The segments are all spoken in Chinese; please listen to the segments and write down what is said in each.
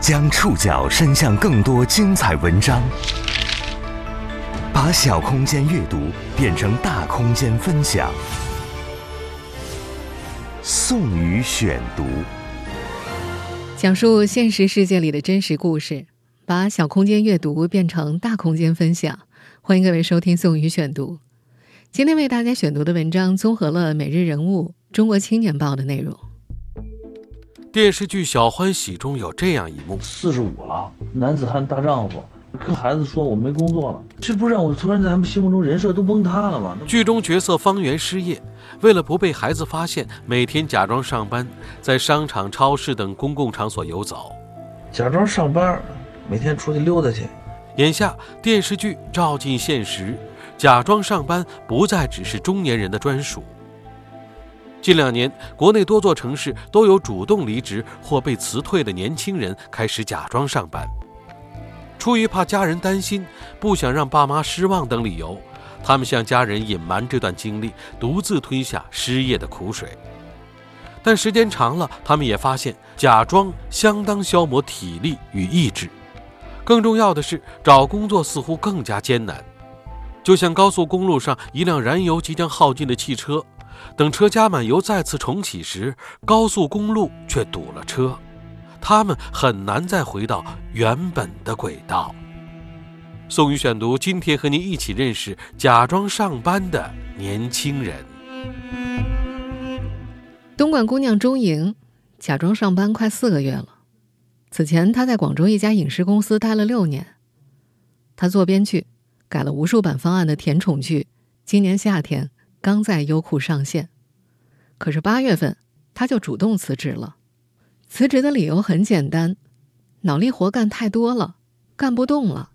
将触角伸向更多精彩文章，把小空间阅读变成大空间分享。宋宇选读，讲述现实世界里的真实故事，把小空间阅读变成大空间分享。欢迎各位收听宋宇选读。今天为大家选读的文章综合了《每日人物》《中国青年报》的内容。电视剧《小欢喜》中有这样一幕：四十五了，男子汉大丈夫，跟孩子说我没工作了，这不是让我突然在他们心目中人设都崩塌了吗？剧中角色方圆失业，为了不被孩子发现，每天假装上班，在商场、超市等公共场所游走，假装上班，每天出去溜达去。眼下电视剧照进现实，假装上班不再只是中年人的专属。近两年，国内多座城市都有主动离职或被辞退的年轻人开始假装上班。出于怕家人担心、不想让爸妈失望等理由，他们向家人隐瞒这段经历，独自吞下失业的苦水。但时间长了，他们也发现假装相当消磨体力与意志。更重要的是，找工作似乎更加艰难。就像高速公路上一辆燃油即将耗尽的汽车。等车加满油再次重启时，高速公路却堵了车，他们很难再回到原本的轨道。宋宇选读，今天和您一起认识假装上班的年轻人。东莞姑娘钟莹，假装上班快四个月了。此前她在广州一家影视公司待了六年，她做编剧，改了无数版方案的甜宠剧，今年夏天。刚在优酷上线，可是八月份他就主动辞职了。辞职的理由很简单，脑力活干太多了，干不动了。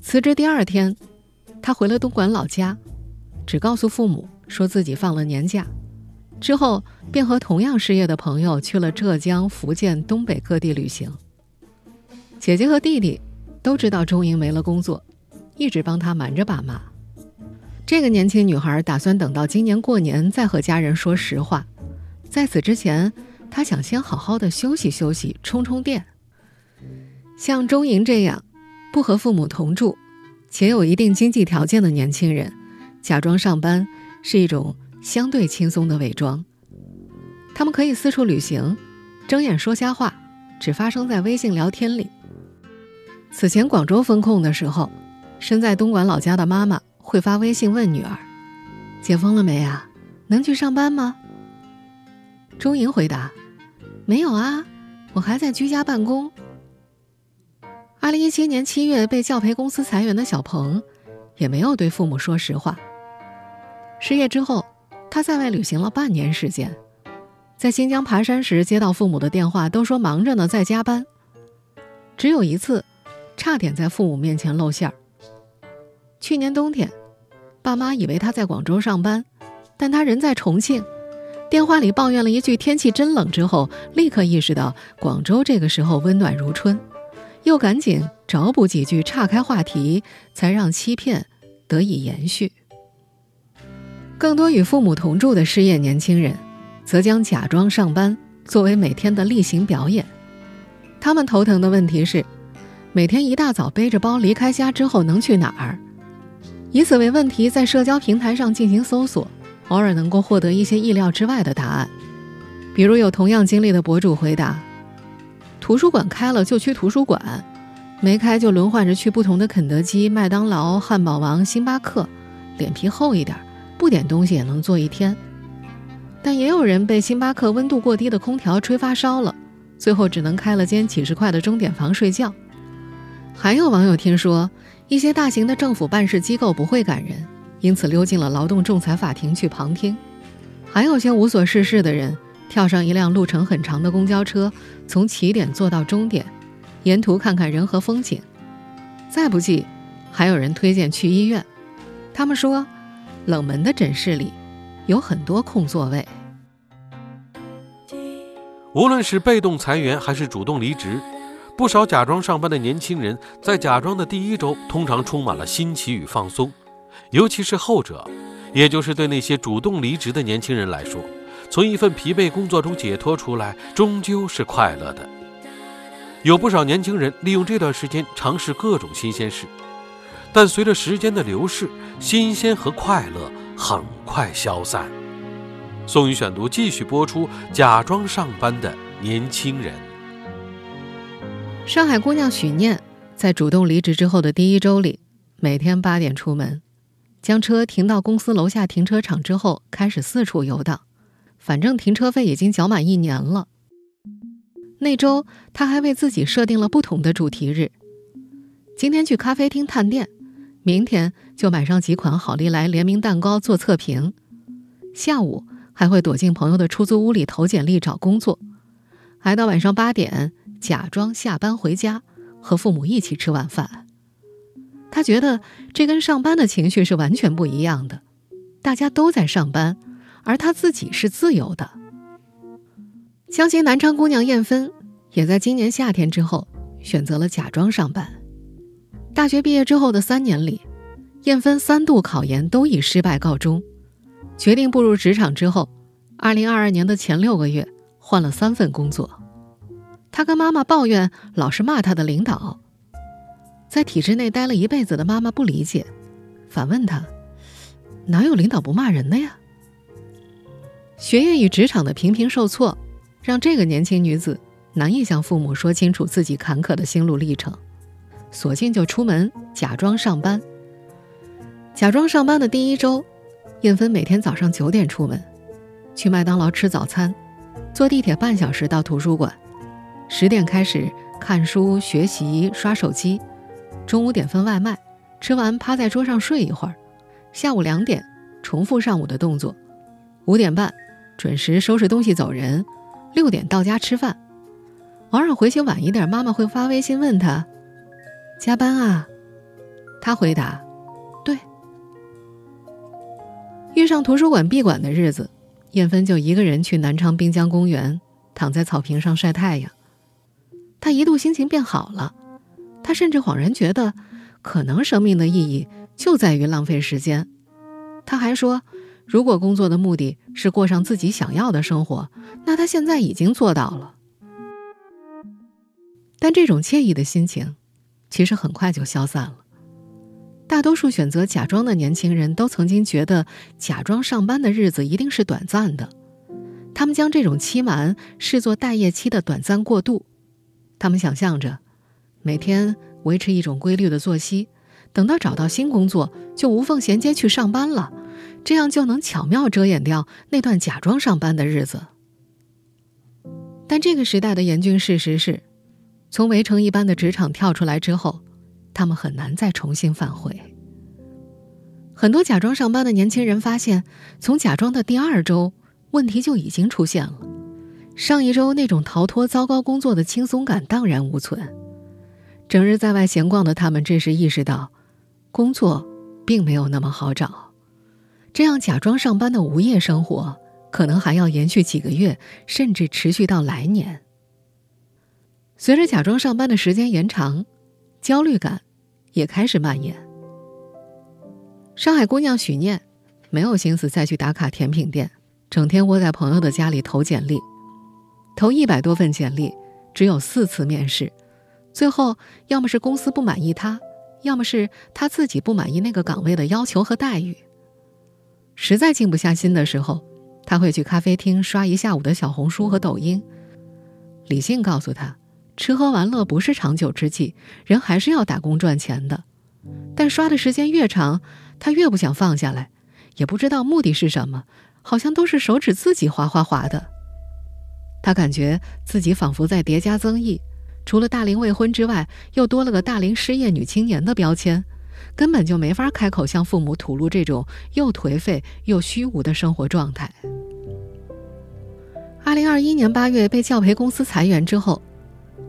辞职第二天，他回了东莞老家，只告诉父母说自己放了年假，之后便和同样失业的朋友去了浙江、福建、东北各地旅行。姐姐和弟弟都知道钟莹没了工作，一直帮他瞒着爸妈。这个年轻女孩打算等到今年过年再和家人说实话，在此之前，她想先好好的休息休息，充充电。像钟莹这样不和父母同住，且有一定经济条件的年轻人，假装上班是一种相对轻松的伪装。他们可以四处旅行，睁眼说瞎话，只发生在微信聊天里。此前广州封控的时候，身在东莞老家的妈妈。会发微信问女儿：“解封了没啊？能去上班吗？”钟莹回答：“没有啊，我还在居家办公。”二零一七年七月被教培公司裁员的小鹏，也没有对父母说实话。失业之后，他在外旅行了半年时间，在新疆爬山时接到父母的电话，都说忙着呢，在加班。只有一次，差点在父母面前露馅儿。去年冬天，爸妈以为他在广州上班，但他人在重庆。电话里抱怨了一句“天气真冷”之后，立刻意识到广州这个时候温暖如春，又赶紧找补几句，岔开话题，才让欺骗得以延续。更多与父母同住的失业年轻人，则将假装上班作为每天的例行表演。他们头疼的问题是，每天一大早背着包离开家之后能去哪儿？以此为问题，在社交平台上进行搜索，偶尔能够获得一些意料之外的答案。比如，有同样经历的博主回答：“图书馆开了就去图书馆，没开就轮换着去不同的肯德基、麦当劳、汉堡王、星巴克，脸皮厚一点，不点东西也能坐一天。”但也有人被星巴克温度过低的空调吹发烧了，最后只能开了间几十块的钟点房睡觉。还有网友听说。一些大型的政府办事机构不会赶人，因此溜进了劳动仲裁法庭去旁听。还有些无所事事的人，跳上一辆路程很长的公交车，从起点坐到终点，沿途看看人和风景。再不济，还有人推荐去医院。他们说，冷门的诊室里有很多空座位。无论是被动裁员还是主动离职。不少假装上班的年轻人，在假装的第一周，通常充满了新奇与放松，尤其是后者，也就是对那些主动离职的年轻人来说，从一份疲惫工作中解脱出来，终究是快乐的。有不少年轻人利用这段时间尝试各种新鲜事，但随着时间的流逝，新鲜和快乐很快消散。宋宇选读继续播出：假装上班的年轻人。上海姑娘许念在主动离职之后的第一周里，每天八点出门，将车停到公司楼下停车场之后，开始四处游荡。反正停车费已经缴满一年了。那周，她还为自己设定了不同的主题日：今天去咖啡厅探店，明天就买上几款好利来联名蛋糕做测评，下午。还会躲进朋友的出租屋里投简历找工作，挨到晚上八点，假装下班回家，和父母一起吃晚饭。他觉得这跟上班的情绪是完全不一样的，大家都在上班，而他自己是自由的。江西南昌姑娘燕芬也在今年夏天之后选择了假装上班。大学毕业之后的三年里，燕芬三度考研都以失败告终。决定步入职场之后，二零二二年的前六个月换了三份工作。他跟妈妈抱怨老是骂他的领导，在体制内待了一辈子的妈妈不理解，反问他：“哪有领导不骂人的呀？”学业与职场的频频受挫，让这个年轻女子难以向父母说清楚自己坎坷的心路历程，索性就出门假装上班。假装上班的第一周。燕芬每天早上九点出门，去麦当劳吃早餐，坐地铁半小时到图书馆，十点开始看书学习刷手机，中午点份外卖，吃完趴在桌上睡一会儿，下午两点重复上午的动作，五点半准时收拾东西走人，六点到家吃饭，偶尔回去晚一点，妈妈会发微信问他加班啊，他回答。对遇上图书馆闭馆的日子，燕芬就一个人去南昌滨江公园，躺在草坪上晒太阳。他一度心情变好了，他甚至恍然觉得，可能生命的意义就在于浪费时间。他还说，如果工作的目的是过上自己想要的生活，那他现在已经做到了。但这种惬意的心情，其实很快就消散了。大多数选择假装的年轻人都曾经觉得，假装上班的日子一定是短暂的。他们将这种欺瞒视作待业期的短暂过渡。他们想象着，每天维持一种规律的作息，等到找到新工作就无缝衔接去上班了，这样就能巧妙遮掩掉那段假装上班的日子。但这个时代的严峻事实是，从围城一般的职场跳出来之后。他们很难再重新返回。很多假装上班的年轻人发现，从假装的第二周，问题就已经出现了。上一周那种逃脱糟糕工作的轻松感荡然无存。整日在外闲逛的他们，这时意识到，工作并没有那么好找。这样假装上班的无业生活，可能还要延续几个月，甚至持续到来年。随着假装上班的时间延长，焦虑感。也开始蔓延。上海姑娘许念没有心思再去打卡甜品店，整天窝在朋友的家里投简历，投一百多份简历，只有四次面试，最后要么是公司不满意他，要么是他自己不满意那个岗位的要求和待遇。实在静不下心的时候，他会去咖啡厅刷一下午的小红书和抖音。理性告诉他。吃喝玩乐不是长久之计，人还是要打工赚钱的。但刷的时间越长，他越不想放下来，也不知道目的是什么，好像都是手指自己划划划的。他感觉自己仿佛在叠加增益，除了大龄未婚之外，又多了个大龄失业女青年的标签，根本就没法开口向父母吐露这种又颓废又虚无的生活状态。二零二一年八月被教培公司裁员之后。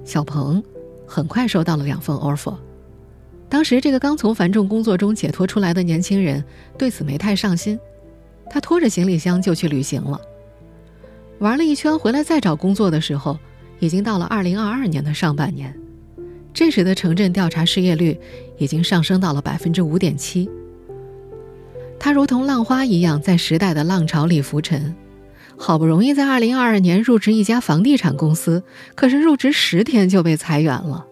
小鹏很快收到了两份 offer。当时，这个刚从繁重工作中解脱出来的年轻人对此没太上心，他拖着行李箱就去旅行了。玩了一圈回来再找工作的时候，已经到了二零二二年的上半年。这时的城镇调查失业率已经上升到了百分之五点七。他如同浪花一样在时代的浪潮里浮沉，好不容易在二零二二年入职一家房地产公司，可是入职十天就被裁员了，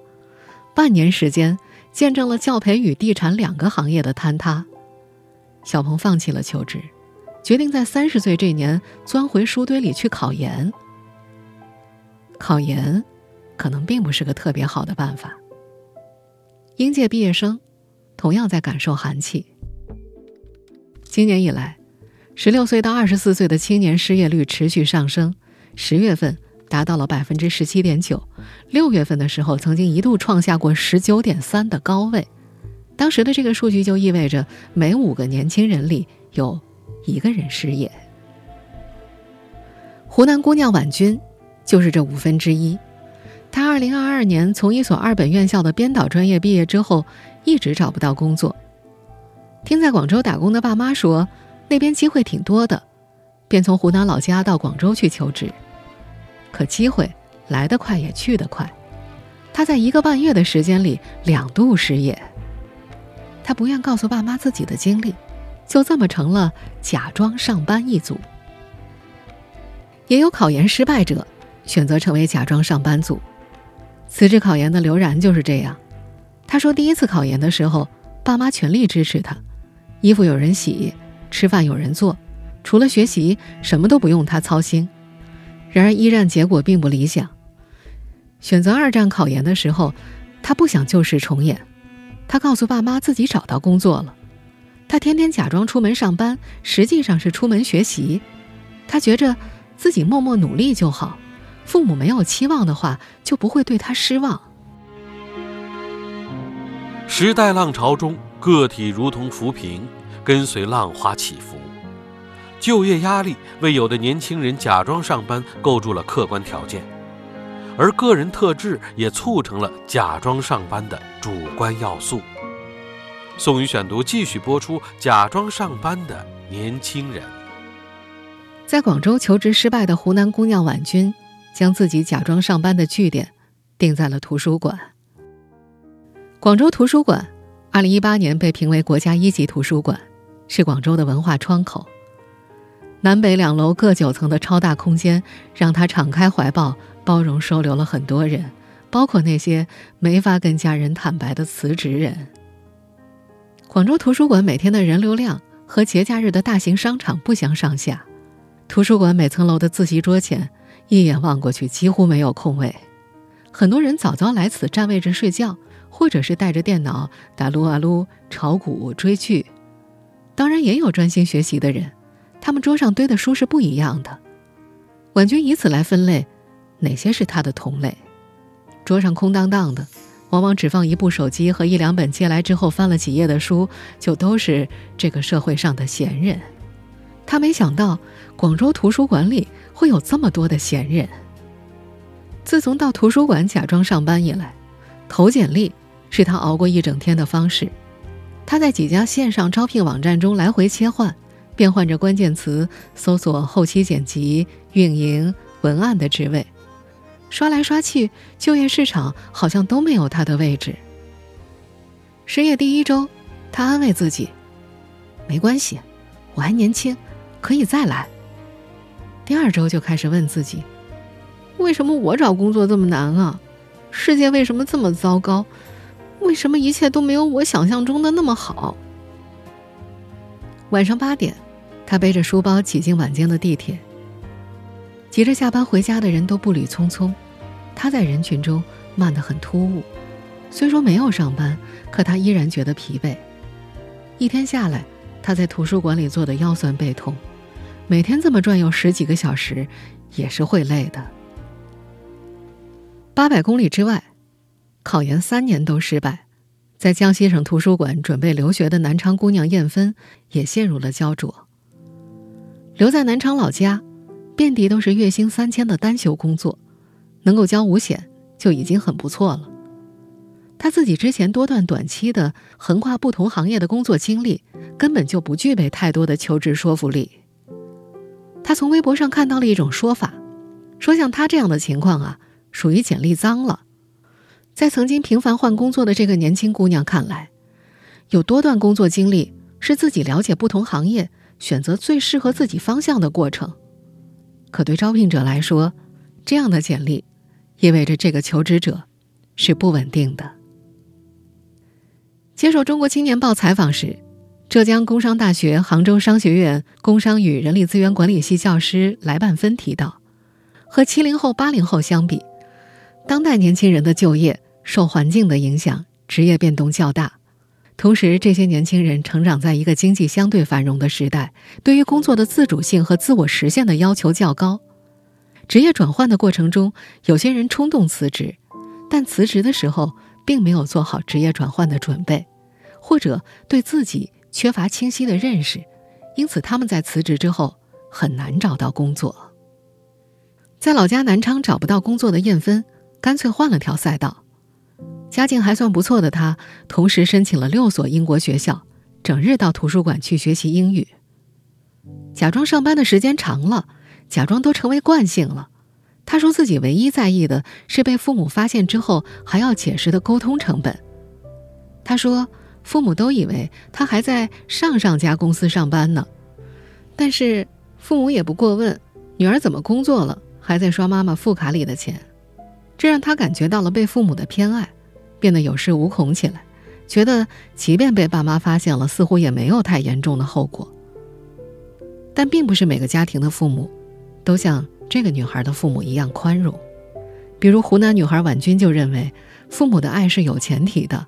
半年时间见证了教培与地产两个行业的坍塌。小鹏放弃了求职，决定在三十岁这年钻回书堆里去考研。考研可能并不是个特别好的办法。应届毕业生同样在感受寒气。今年以来，十六岁到二十四岁的青年失业率持续上升，十月份达到了百分之十七点九，六月份的时候曾经一度创下过十九点三的高位。当时的这个数据就意味着每五个年轻人里有一个人失业。湖南姑娘婉君就是这五分之一。她二零二二年从一所二本院校的编导专业毕业之后，一直找不到工作。听在广州打工的爸妈说，那边机会挺多的，便从湖南老家到广州去求职。可机会来得快也去得快，他在一个半月的时间里两度失业。他不愿告诉爸妈自己的经历，就这么成了假装上班一族。也有考研失败者选择成为假装上班族。辞职考研的刘然就是这样。他说，第一次考研的时候，爸妈全力支持他。衣服有人洗，吃饭有人做，除了学习什么都不用他操心。然而，一战结果并不理想。选择二战考研的时候，他不想旧事重演。他告诉爸妈自己找到工作了。他天天假装出门上班，实际上是出门学习。他觉着自己默默努力就好，父母没有期望的话，就不会对他失望。时代浪潮中。个体如同浮萍，跟随浪花起伏。就业压力为有的年轻人假装上班构筑了客观条件，而个人特质也促成了假装上班的主观要素。宋宇选读继续播出：假装上班的年轻人。在广州求职失败的湖南姑娘婉君，将自己假装上班的据点定在了图书馆。广州图书馆。二零一八年被评为国家一级图书馆，是广州的文化窗口。南北两楼各九层的超大空间，让他敞开怀抱，包容收留了很多人，包括那些没法跟家人坦白的辞职人。广州图书馆每天的人流量和节假日的大型商场不相上下。图书馆每层楼的自习桌前，一眼望过去几乎没有空位，很多人早早来此占位置睡觉。或者是带着电脑打撸啊撸、炒股、追剧，当然也有专心学习的人，他们桌上堆的书是不一样的。婉君以此来分类，哪些是他的同类？桌上空荡荡的，往往只放一部手机和一两本借来之后翻了几页的书，就都是这个社会上的闲人。他没想到广州图书馆里会有这么多的闲人。自从到图书馆假装上班以来，投简历。是他熬过一整天的方式。他在几家线上招聘网站中来回切换，变换着关键词搜索后期剪辑、运营、文案的职位，刷来刷去，就业市场好像都没有他的位置。失业第一周，他安慰自己：“没关系，我还年轻，可以再来。”第二周就开始问自己：“为什么我找工作这么难啊？世界为什么这么糟糕？”为什么一切都没有我想象中的那么好？晚上八点，他背着书包挤进晚间的地铁。急着下班回家的人都步履匆匆，他在人群中慢得很突兀。虽说没有上班，可他依然觉得疲惫。一天下来，他在图书馆里坐得腰酸背痛，每天这么转悠十几个小时，也是会累的。八百公里之外。考研三年都失败，在江西省图书馆准备留学的南昌姑娘燕芬也陷入了焦灼。留在南昌老家，遍地都是月薪三千的单休工作，能够交五险就已经很不错了。他自己之前多段短期的横跨不同行业的工作经历，根本就不具备太多的求职说服力。他从微博上看到了一种说法，说像他这样的情况啊，属于简历脏了。在曾经频繁换工作的这个年轻姑娘看来，有多段工作经历是自己了解不同行业、选择最适合自己方向的过程。可对招聘者来说，这样的简历意味着这个求职者是不稳定的。接受《中国青年报》采访时，浙江工商大学杭州商学院工商与人力资源管理系教师来万芬提到，和七零后、八零后相比，当代年轻人的就业受环境的影响，职业变动较大。同时，这些年轻人成长在一个经济相对繁荣的时代，对于工作的自主性和自我实现的要求较高。职业转换的过程中，有些人冲动辞职，但辞职的时候并没有做好职业转换的准备，或者对自己缺乏清晰的认识，因此他们在辞职之后很难找到工作。在老家南昌找不到工作的燕芬，干脆换了条赛道。家境还算不错的他，同时申请了六所英国学校，整日到图书馆去学习英语。假装上班的时间长了，假装都成为惯性了。他说自己唯一在意的是被父母发现之后还要解释的沟通成本。他说父母都以为他还在上上家公司上班呢，但是父母也不过问女儿怎么工作了，还在刷妈妈副卡里的钱，这让他感觉到了被父母的偏爱。变得有恃无恐起来，觉得即便被爸妈发现了，似乎也没有太严重的后果。但并不是每个家庭的父母，都像这个女孩的父母一样宽容。比如湖南女孩婉君就认为，父母的爱是有前提的，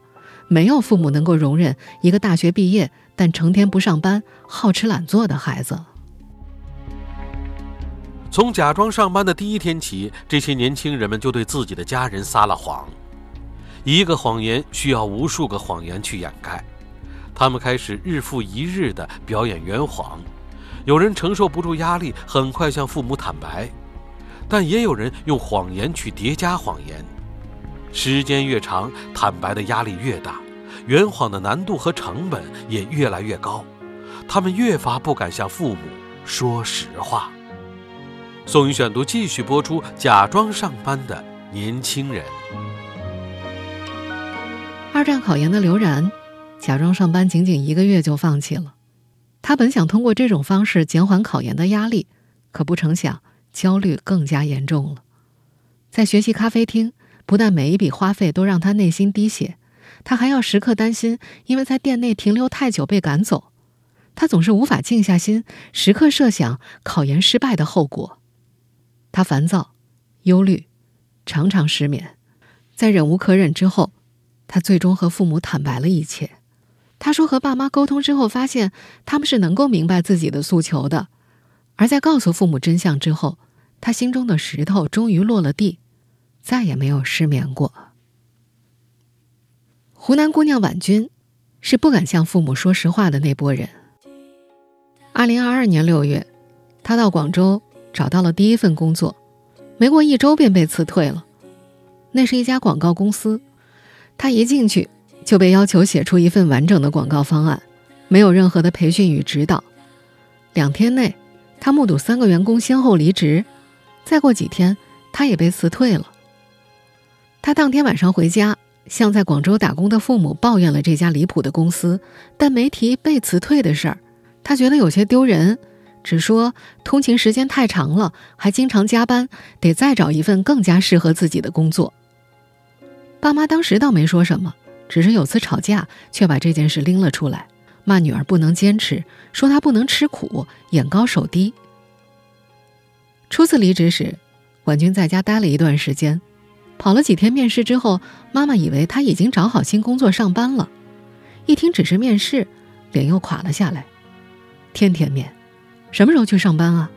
没有父母能够容忍一个大学毕业但成天不上班、好吃懒做的孩子。从假装上班的第一天起，这些年轻人们就对自己的家人撒了谎。一个谎言需要无数个谎言去掩盖，他们开始日复一日地表演圆谎。有人承受不住压力，很快向父母坦白，但也有人用谎言去叠加谎言。时间越长，坦白的压力越大，圆谎的难度和成本也越来越高，他们越发不敢向父母说实话。宋宇选读继续播出：假装上班的年轻人。二战考研的刘然，假装上班仅仅一个月就放弃了。他本想通过这种方式减缓考研的压力，可不成想焦虑更加严重了。在学习咖啡厅，不但每一笔花费都让他内心滴血，他还要时刻担心因为在店内停留太久被赶走。他总是无法静下心，时刻设想考研失败的后果。他烦躁、忧虑，常常失眠。在忍无可忍之后。他最终和父母坦白了一切。他说，和爸妈沟通之后，发现他们是能够明白自己的诉求的。而在告诉父母真相之后，他心中的石头终于落了地，再也没有失眠过。湖南姑娘婉君是不敢向父母说实话的那波人。二零二二年六月，她到广州找到了第一份工作，没过一周便被辞退了。那是一家广告公司。他一进去就被要求写出一份完整的广告方案，没有任何的培训与指导。两天内，他目睹三个员工先后离职，再过几天，他也被辞退了。他当天晚上回家，向在广州打工的父母抱怨了这家离谱的公司，但没提被辞退的事儿。他觉得有些丢人，只说通勤时间太长了，还经常加班，得再找一份更加适合自己的工作。爸妈当时倒没说什么，只是有次吵架，却把这件事拎了出来，骂女儿不能坚持，说她不能吃苦，眼高手低。初次离职时，婉君在家待了一段时间，跑了几天面试之后，妈妈以为她已经找好新工作上班了，一听只是面试，脸又垮了下来。天天面，什么时候去上班啊？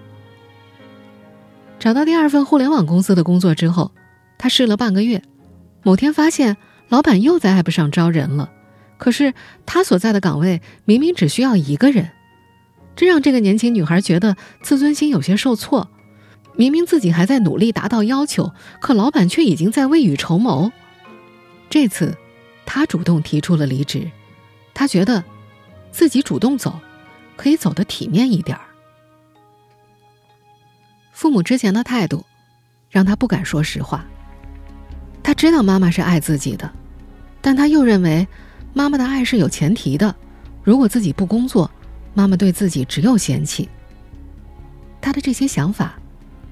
找到第二份互联网公司的工作之后，她试了半个月。某天发现老板又在 App 上招人了，可是他所在的岗位明明只需要一个人，这让这个年轻女孩觉得自尊心有些受挫。明明自己还在努力达到要求，可老板却已经在未雨绸缪。这次，她主动提出了离职，她觉得自己主动走，可以走得体面一点儿。父母之前的态度，让她不敢说实话。他知道妈妈是爱自己的，但他又认为妈妈的爱是有前提的。如果自己不工作，妈妈对自己只有嫌弃。他的这些想法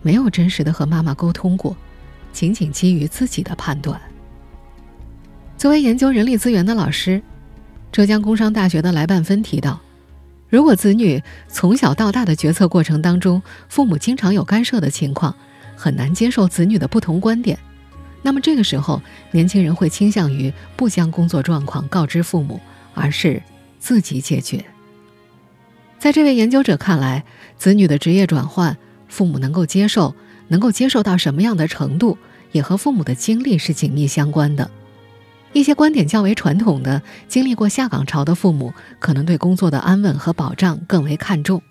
没有真实的和妈妈沟通过，仅仅基于自己的判断。作为研究人力资源的老师，浙江工商大学的来半分提到，如果子女从小到大的决策过程当中，父母经常有干涉的情况，很难接受子女的不同观点，那么这个时候，年轻人会倾向于不将工作状况告知父母，而是自己解决。在这位研究者看来，子女的职业转换，父母能够接受，能够接受到什么样的程度，也和父母的经历是紧密相关的。一些观点较为传统的、经历过下岗潮的父母，可能对工作的安稳和保障更为看重。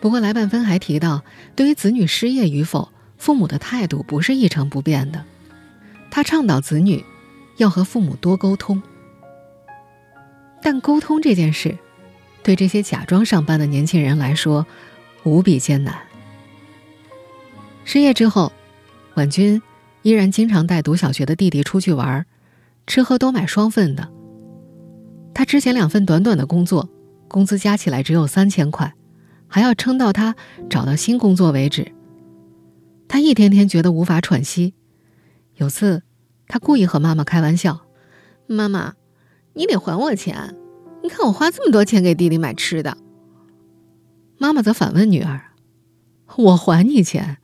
不过，来半分还提到，对于子女失业与否，父母的态度不是一成不变的。他倡导子女要和父母多沟通，但沟通这件事。对这些假装上班的年轻人来说，无比艰难。失业之后，婉君依然经常带读小学的弟弟出去玩，吃喝都买双份的。他之前两份短短的工作，工资加起来只有三千块，还要撑到他找到新工作为止。他一天天觉得无法喘息。有次，他故意和妈妈开玩笑：“妈妈，你得还我钱。”你看我花这么多钱给弟弟买吃的，妈妈则反问女儿：“我还你钱，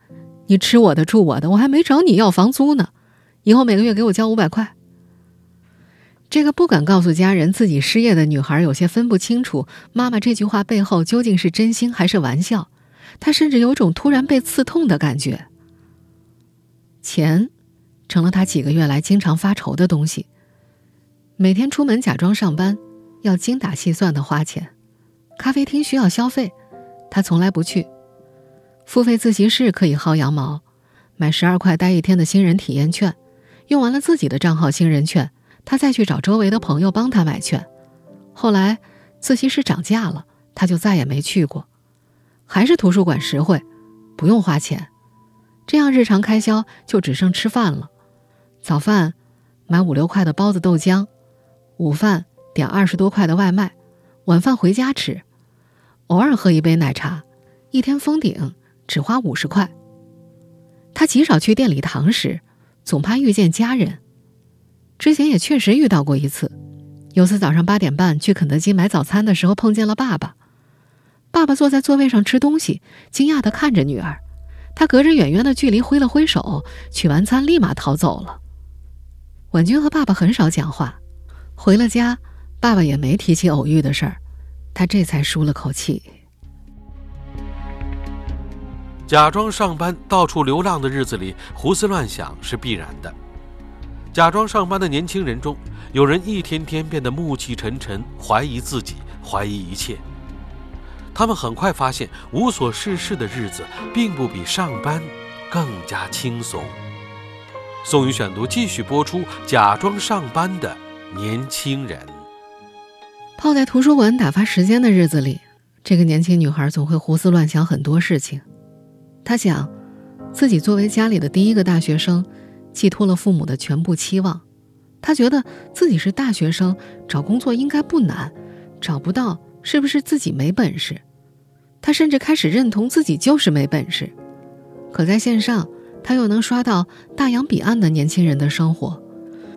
你吃我的住我的，我还没找你要房租呢。以后每个月给我交五百块。”这个不敢告诉家人自己失业的女孩有些分不清楚妈妈这句话背后究竟是真心还是玩笑，她甚至有种突然被刺痛的感觉。钱，成了他几个月来经常发愁的东西。每天出门假装上班。要精打细算的花钱，咖啡厅需要消费，他从来不去。付费自习室可以薅羊毛，买十二块待一天的新人体验券，用完了自己的账号新人券，他再去找周围的朋友帮他买券。后来自习室涨价了，他就再也没去过。还是图书馆实惠，不用花钱，这样日常开销就只剩吃饭了。早饭买五六块的包子豆浆，午饭。点二十多块的外卖，晚饭回家吃，偶尔喝一杯奶茶，一天封顶只花五十块。他极少去店里堂食，总怕遇见家人。之前也确实遇到过一次，有次早上八点半去肯德基买早餐的时候碰见了爸爸。爸爸坐在座位上吃东西，惊讶地看着女儿。他隔着远远的距离挥了挥手，取完餐立马逃走了。婉君和爸爸很少讲话，回了家。爸爸也没提起偶遇的事儿，他这才舒了口气。假装上班到处流浪的日子里，胡思乱想是必然的。假装上班的年轻人中，有人一天天变得暮气沉沉，怀疑自己，怀疑一切。他们很快发现，无所事事的日子并不比上班更加轻松。宋宇选读继续播出：假装上班的年轻人。泡在图书馆打发时间的日子里，这个年轻女孩总会胡思乱想很多事情。她想，自己作为家里的第一个大学生，寄托了父母的全部期望。她觉得自己是大学生，找工作应该不难，找不到是不是自己没本事？她甚至开始认同自己就是没本事。可在线上，他又能刷到大洋彼岸的年轻人的生活。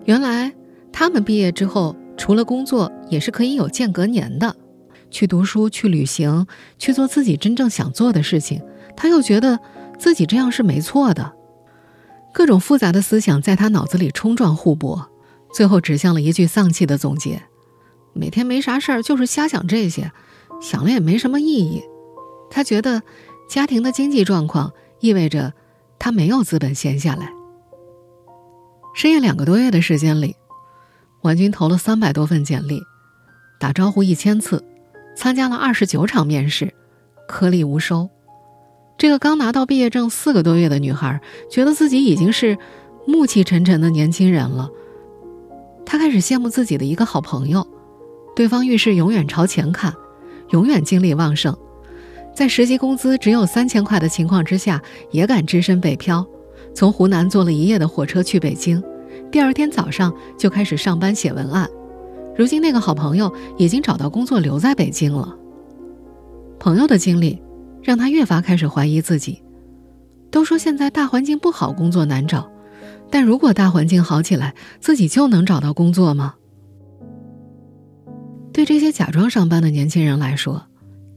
原来，他们毕业之后。除了工作，也是可以有间隔年的，去读书、去旅行、去做自己真正想做的事情。他又觉得自己这样是没错的，各种复杂的思想在他脑子里冲撞互搏，最后指向了一句丧气的总结：每天没啥事儿，就是瞎想这些，想了也没什么意义。他觉得家庭的经济状况意味着他没有资本闲下来。失业两个多月的时间里。婉君投了三百多份简历，打招呼一千次，参加了二十九场面试，颗粒无收。这个刚拿到毕业证四个多月的女孩，觉得自己已经是暮气沉沉的年轻人了。她开始羡慕自己的一个好朋友，对方遇事永远朝前看，永远精力旺盛，在实习工资只有三千块的情况之下，也敢只身北漂，从湖南坐了一夜的火车去北京。第二天早上就开始上班写文案，如今那个好朋友已经找到工作留在北京了。朋友的经历让他越发开始怀疑自己，都说现在大环境不好，工作难找。但如果大环境好起来，自己就能找到工作吗？对这些假装上班的年轻人来说，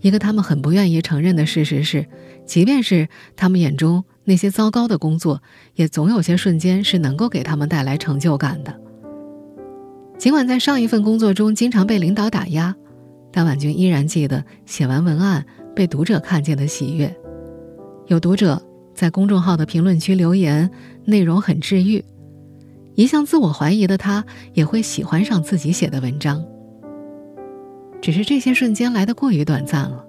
一个他们很不愿意承认的事实是，即便是他们眼中那些糟糕的工作，也总有些瞬间是能够给他们带来成就感的。尽管在上一份工作中经常被领导打压，但婉君依然记得写完文案被读者看见的喜悦。有读者在公众号的评论区留言，内容很治愈。一向自我怀疑的他，也会喜欢上自己写的文章。只是这些瞬间来得过于短暂了，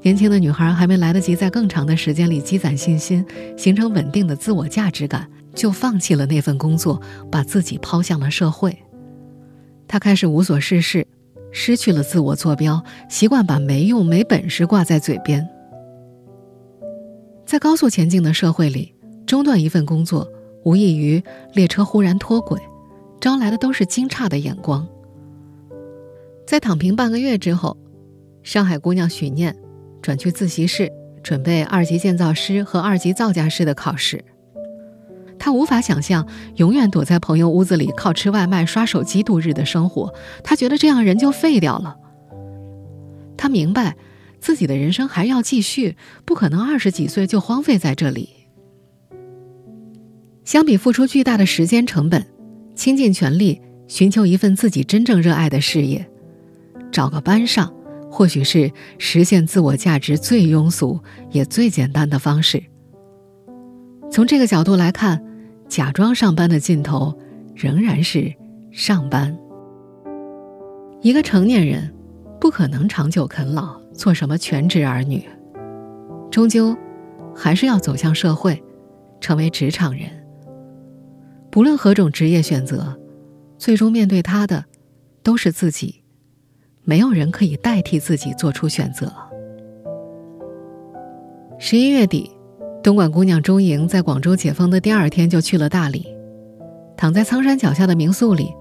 年轻的女孩还没来得及在更长的时间里积攒信心，形成稳定的自我价值感，就放弃了那份工作，把自己抛向了社会。她开始无所事事，失去了自我坐标，习惯把没用、没本事挂在嘴边。在高速前进的社会里，中断一份工作，无异于列车忽然脱轨，招来的都是惊诧的眼光。在躺平半个月之后，上海姑娘许念转去自习室准备二级建造师和二级造价师的考试。她无法想象永远躲在朋友屋子里靠吃外卖、刷手机度日的生活，她觉得这样人就废掉了。她明白，自己的人生还要继续，不可能二十几岁就荒废在这里。相比付出巨大的时间成本，倾尽全力寻求一份自己真正热爱的事业。找个班上，或许是实现自我价值最庸俗也最简单的方式。从这个角度来看，假装上班的尽头仍然是上班。一个成年人不可能长久啃老，做什么全职儿女，终究还是要走向社会，成为职场人。不论何种职业选择，最终面对他的都是自己。没有人可以代替自己做出选择。十一月底，东莞姑娘钟莹在广州解封的第二天就去了大理，躺在苍山脚下的民宿里，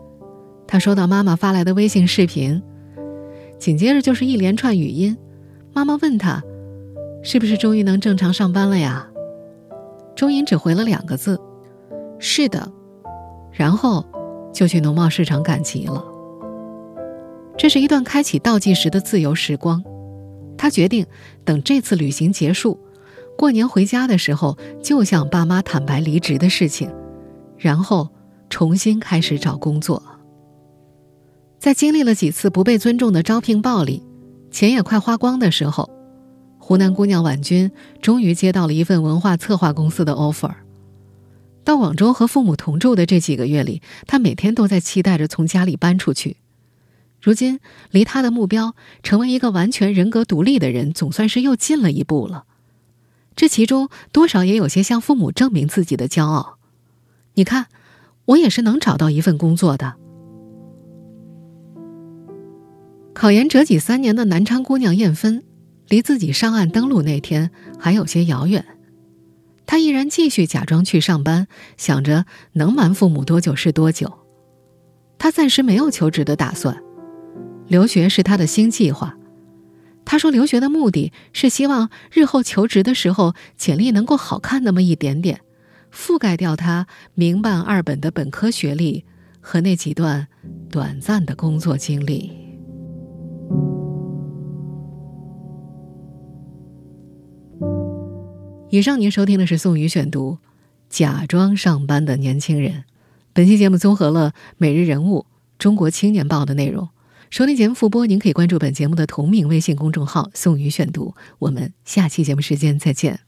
她收到妈妈发来的微信视频，紧接着就是一连串语音。妈妈问她：“是不是终于能正常上班了呀？”钟莹只回了两个字：“是的。”然后就去农贸市场赶集了。这是一段开启倒计时的自由时光，他决定等这次旅行结束，过年回家的时候就向爸妈坦白离职的事情，然后重新开始找工作。在经历了几次不被尊重的招聘暴力，钱也快花光的时候，湖南姑娘婉君终于接到了一份文化策划公司的 offer。到广州和父母同住的这几个月里，她每天都在期待着从家里搬出去。如今，离他的目标成为一个完全人格独立的人，总算是又近了一步了。这其中多少也有些向父母证明自己的骄傲。你看，我也是能找到一份工作的。考研折戟三年的南昌姑娘燕芬，离自己上岸登陆那天还有些遥远。她依然继续假装去上班，想着能瞒父母多久是多久。她暂时没有求职的打算。留学是他的新计划。他说，留学的目的是希望日后求职的时候，简历能够好看那么一点点，覆盖掉他民办二本的本科学历和那几段短暂的工作经历。以上您收听的是宋宇选读《假装上班的年轻人》。本期节目综合了《每日人物》《中国青年报》的内容。收听节目复播，您可以关注本节目的同名微信公众号“宋宇选读”。我们下期节目时间再见。